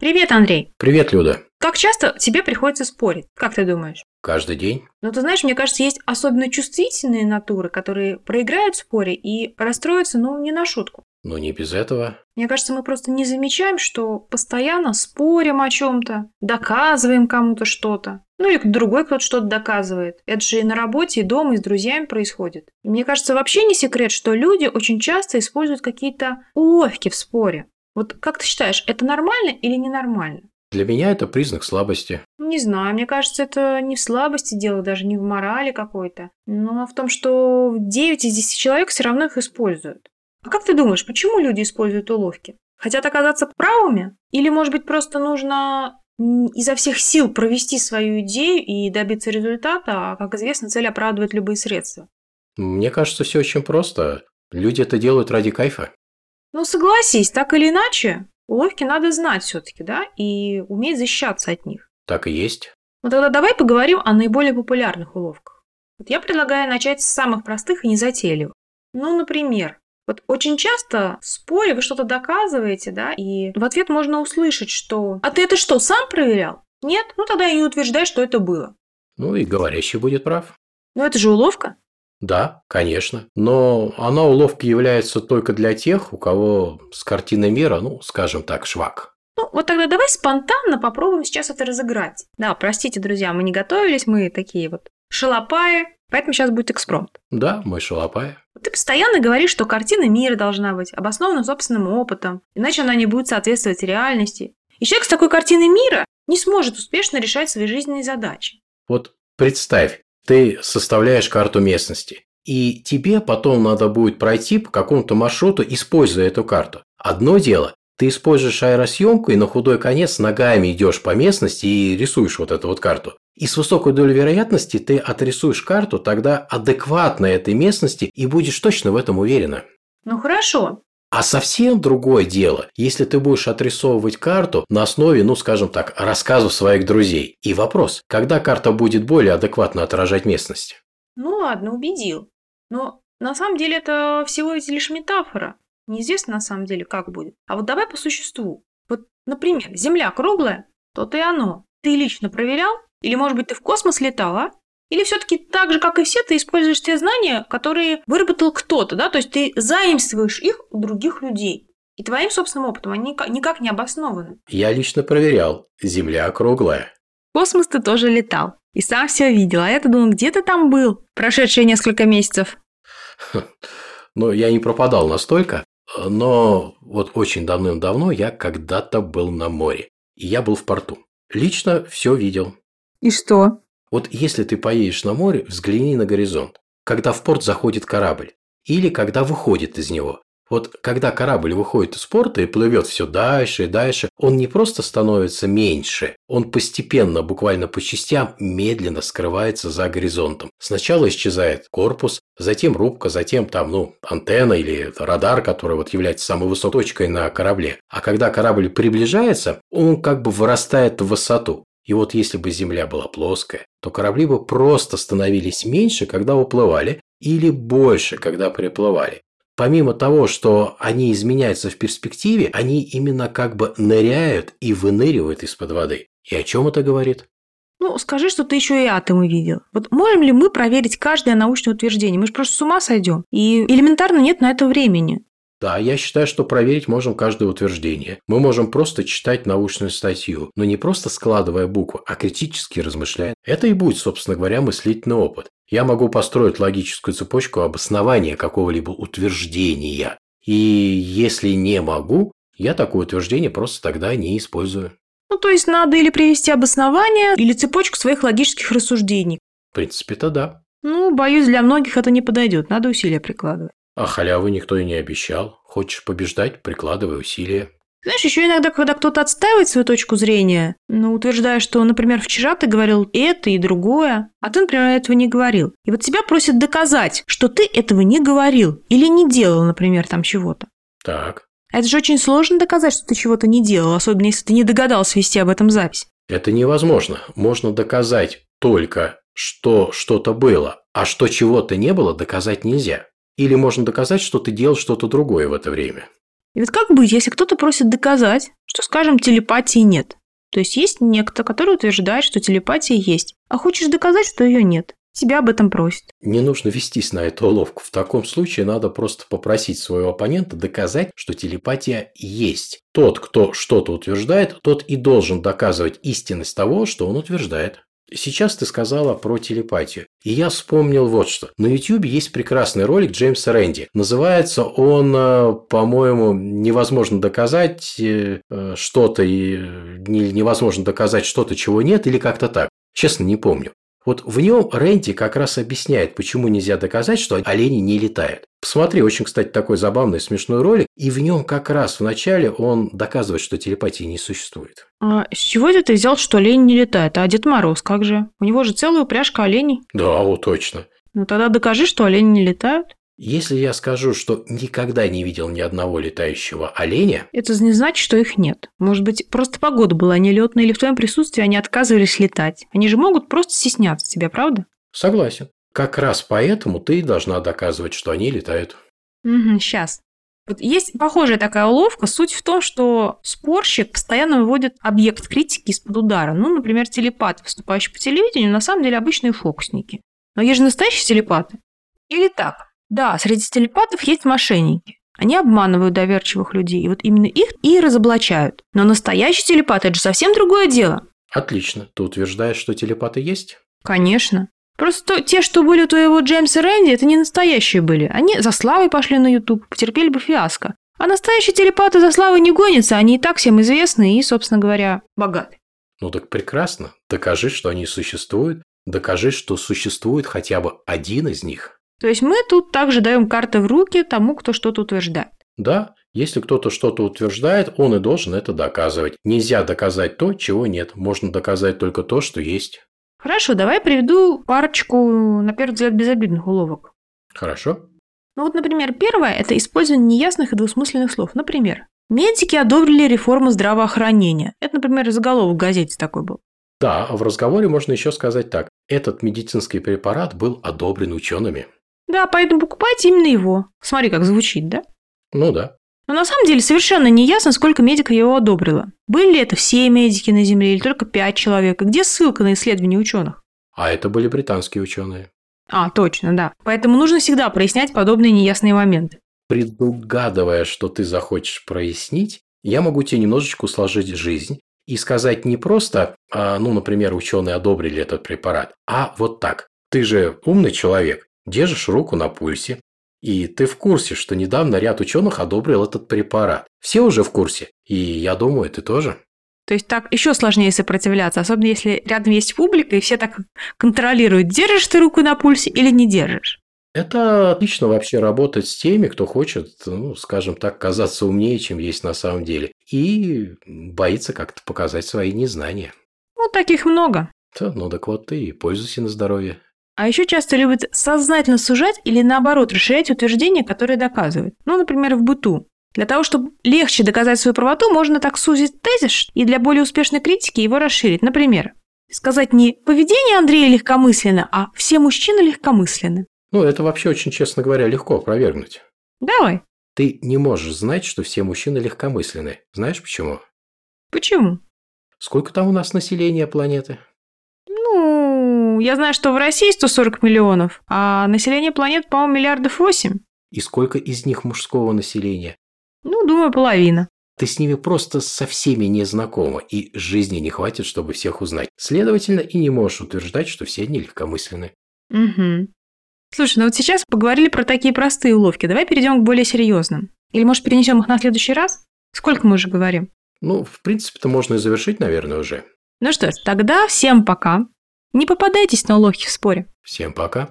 Привет, Андрей. Привет, Люда. Как часто тебе приходится спорить? Как ты думаешь? Каждый день? Ну, ты знаешь, мне кажется, есть особенно чувствительные натуры, которые проиграют в споре и расстроятся, ну, не на шутку. Но не без этого. Мне кажется, мы просто не замечаем, что постоянно спорим о чем-то, доказываем кому-то что-то. Ну или другой кто-то что-то доказывает. Это же и на работе, и дома, и с друзьями происходит. И мне кажется, вообще не секрет, что люди очень часто используют какие-то уловки в споре. Вот как ты считаешь, это нормально или ненормально? Для меня это признак слабости. Не знаю, мне кажется, это не в слабости дело, даже не в морали какой-то, но в том, что 9 из 10 человек все равно их используют. А как ты думаешь, почему люди используют уловки? Хотят оказаться правыми? Или, может быть, просто нужно изо всех сил провести свою идею и добиться результата, а, как известно, цель оправдывает любые средства? Мне кажется, все очень просто. Люди это делают ради кайфа. Ну, согласись, так или иначе, уловки надо знать все-таки, да, и уметь защищаться от них. Так и есть. Ну тогда давай поговорим о наиболее популярных уловках. Вот я предлагаю начать с самых простых и незатейливых. Ну, например, вот очень часто в споре вы что-то доказываете, да, и в ответ можно услышать, что «А ты это что, сам проверял?» Нет? Ну тогда и не утверждай, что это было. Ну и говорящий будет прав. Но это же уловка. Да, конечно. Но она уловкой является только для тех, у кого с картиной мира, ну, скажем так, швак. Ну, вот тогда давай спонтанно попробуем сейчас это разыграть. Да, простите, друзья, мы не готовились, мы такие вот шалопаи, поэтому сейчас будет экспромт. Да, мы шалопаи. Ты постоянно говоришь, что картина мира должна быть обоснована собственным опытом, иначе она не будет соответствовать реальности. И человек с такой картиной мира не сможет успешно решать свои жизненные задачи. Вот представь, ты составляешь карту местности, и тебе потом надо будет пройти по какому-то маршруту, используя эту карту. Одно дело, ты используешь аэросъемку и на худой конец ногами идешь по местности и рисуешь вот эту вот карту. И с высокой долей вероятности ты отрисуешь карту тогда адекватной этой местности и будешь точно в этом уверена. Ну хорошо. А совсем другое дело, если ты будешь отрисовывать карту на основе, ну скажем так, рассказов своих друзей. И вопрос, когда карта будет более адекватно отражать местность? Ну ладно, убедил. Но на самом деле это всего лишь метафора. Неизвестно на самом деле, как будет. А вот давай по существу. Вот, например, Земля круглая, то-то и оно. Ты лично проверял? Или, может быть, ты в космос летал, а? Или все-таки так же, как и все, ты используешь те знания, которые выработал кто-то, да? То есть ты заимствуешь их у других людей. И твоим собственным опытом они никак не обоснованы. Я лично проверял. Земля круглая. В космос ты тоже летал. И сам все видел. А я-то думал, где ты там был прошедшие несколько месяцев? Ну, я не пропадал настолько. Но вот очень давным-давно я когда-то был на море. И я был в порту. Лично все видел. И что? Вот если ты поедешь на море, взгляни на горизонт. Когда в порт заходит корабль. Или когда выходит из него. Вот когда корабль выходит из порта и плывет все дальше и дальше, он не просто становится меньше, он постепенно, буквально по частям, медленно скрывается за горизонтом. Сначала исчезает корпус, затем рубка, затем там, ну, антенна или радар, который вот является самой высокой точкой на корабле. А когда корабль приближается, он как бы вырастает в высоту. И вот если бы Земля была плоская, то корабли бы просто становились меньше, когда уплывали, или больше, когда приплывали помимо того, что они изменяются в перспективе, они именно как бы ныряют и выныривают из-под воды. И о чем это говорит? Ну, скажи, что ты еще и атомы видел. Вот можем ли мы проверить каждое научное утверждение? Мы же просто с ума сойдем. И элементарно нет на это времени. Да, я считаю, что проверить можем каждое утверждение. Мы можем просто читать научную статью, но не просто складывая буквы, а критически размышляя. Это и будет, собственно говоря, мыслительный опыт. Я могу построить логическую цепочку обоснования какого-либо утверждения. И если не могу, я такое утверждение просто тогда не использую. Ну, то есть надо или привести обоснование, или цепочку своих логических рассуждений. В принципе-то да. Ну, боюсь, для многих это не подойдет. Надо усилия прикладывать. А халявы никто и не обещал. Хочешь побеждать – прикладывай усилия. Знаешь, еще иногда, когда кто-то отстаивает свою точку зрения, ну, утверждая, что, например, вчера ты говорил это и другое, а ты, например, этого не говорил. И вот тебя просят доказать, что ты этого не говорил или не делал, например, там чего-то. Так. Это же очень сложно доказать, что ты чего-то не делал, особенно если ты не догадался вести об этом запись. Это невозможно. Можно доказать только, что что-то было, а что чего-то не было, доказать нельзя. Или можно доказать, что ты делал что-то другое в это время. И вот как быть, если кто-то просит доказать, что, скажем, телепатии нет? То есть есть некто, который утверждает, что телепатия есть, а хочешь доказать, что ее нет. Тебя об этом просят. Не нужно вестись на эту уловку. В таком случае надо просто попросить своего оппонента доказать, что телепатия есть. Тот, кто что-то утверждает, тот и должен доказывать истинность того, что он утверждает. Сейчас ты сказала про телепатию. И я вспомнил вот что. На YouTube есть прекрасный ролик Джеймса Рэнди. Называется он, э, по-моему, «Невозможно доказать э, э, что-то» и «Невозможно доказать что-то, чего нет» или как-то так. Честно, не помню. Вот в нем Рэнди как раз объясняет, почему нельзя доказать, что олени не летают. Посмотри, очень, кстати, такой забавный, смешной ролик, и в нем как раз в начале он доказывает, что телепатии не существует. А с чего это ты взял, что олень не летает? А Дед Мороз как же? У него же целая упряжка оленей. Да, вот точно. Ну тогда докажи, что олени не летают. Если я скажу, что никогда не видел ни одного летающего оленя... Это не значит, что их нет. Может быть, просто погода была нелетная, или в твоем присутствии они отказывались летать. Они же могут просто стесняться тебя, правда? Согласен. Как раз поэтому ты должна доказывать, что они летают. Угу, сейчас. Вот есть похожая такая уловка. Суть в том, что спорщик постоянно выводит объект критики из-под удара. Ну, например, телепат, выступающий по телевидению, на самом деле обычные фокусники. Но есть же настоящие телепаты. Или так. Да, среди телепатов есть мошенники. Они обманывают доверчивых людей, и вот именно их и разоблачают. Но настоящий телепат – это же совсем другое дело. Отлично. Ты утверждаешь, что телепаты есть? Конечно. Просто те, что были у твоего Джеймса Рэнди, это не настоящие были. Они за славой пошли на YouTube, потерпели бы фиаско. А настоящие телепаты за славой не гонятся, они и так всем известны и, собственно говоря, богаты. Ну так прекрасно. Докажи, что они существуют. Докажи, что существует хотя бы один из них. То есть мы тут также даем карты в руки тому, кто что-то утверждает. Да, если кто-то что-то утверждает, он и должен это доказывать. Нельзя доказать то, чего нет. Можно доказать только то, что есть. Хорошо, давай приведу парочку, на первый взгляд, безобидных уловок. Хорошо. Ну вот, например, первое – это использование неясных и двусмысленных слов. Например, медики одобрили реформу здравоохранения. Это, например, заголовок в газете такой был. Да, а в разговоре можно еще сказать так. Этот медицинский препарат был одобрен учеными. Да, поэтому покупайте именно его. Смотри, как звучит, да? Ну да. Но на самом деле совершенно не ясно, сколько медиков его одобрило. Были ли это все медики на Земле или только пять человек? И где ссылка на исследования ученых? А это были британские ученые. А, точно, да. Поэтому нужно всегда прояснять подобные неясные моменты. Предугадывая, что ты захочешь прояснить, я могу тебе немножечко усложить жизнь и сказать не просто, а, ну, например, ученые одобрили этот препарат, а вот так. Ты же умный человек, держишь руку на пульсе, и ты в курсе, что недавно ряд ученых одобрил этот препарат. Все уже в курсе, и я думаю, ты тоже. То есть так еще сложнее сопротивляться, особенно если рядом есть публика, и все так контролируют, держишь ты руку на пульсе или не держишь. Это отлично вообще работать с теми, кто хочет, ну, скажем так, казаться умнее, чем есть на самом деле, и боится как-то показать свои незнания. Ну, таких много. Да, ну так вот ты и пользуйся на здоровье. А еще часто любят сознательно сужать или наоборот расширять утверждения, которые доказывают. Ну, например, в быту. Для того, чтобы легче доказать свою правоту, можно так сузить тезис и для более успешной критики его расширить. Например, сказать не «поведение Андрея легкомысленно», а «все мужчины легкомысленны». Ну, это вообще очень, честно говоря, легко опровергнуть. Давай. Ты не можешь знать, что все мужчины легкомысленны. Знаешь почему? Почему? Сколько там у нас населения планеты? Ну, я знаю, что в России 140 миллионов, а население планет, по-моему, миллиардов восемь. И сколько из них мужского населения? Ну, думаю, половина. Ты с ними просто со всеми не знакома, и жизни не хватит, чтобы всех узнать. Следовательно, и не можешь утверждать, что все они легкомысленны. Угу. Слушай, ну вот сейчас поговорили про такие простые уловки. Давай перейдем к более серьезным. Или, может, перенесем их на следующий раз? Сколько мы уже говорим? Ну, в принципе-то можно и завершить, наверное, уже. Ну что ж, тогда всем пока. Не попадайтесь на уловки в споре. Всем пока.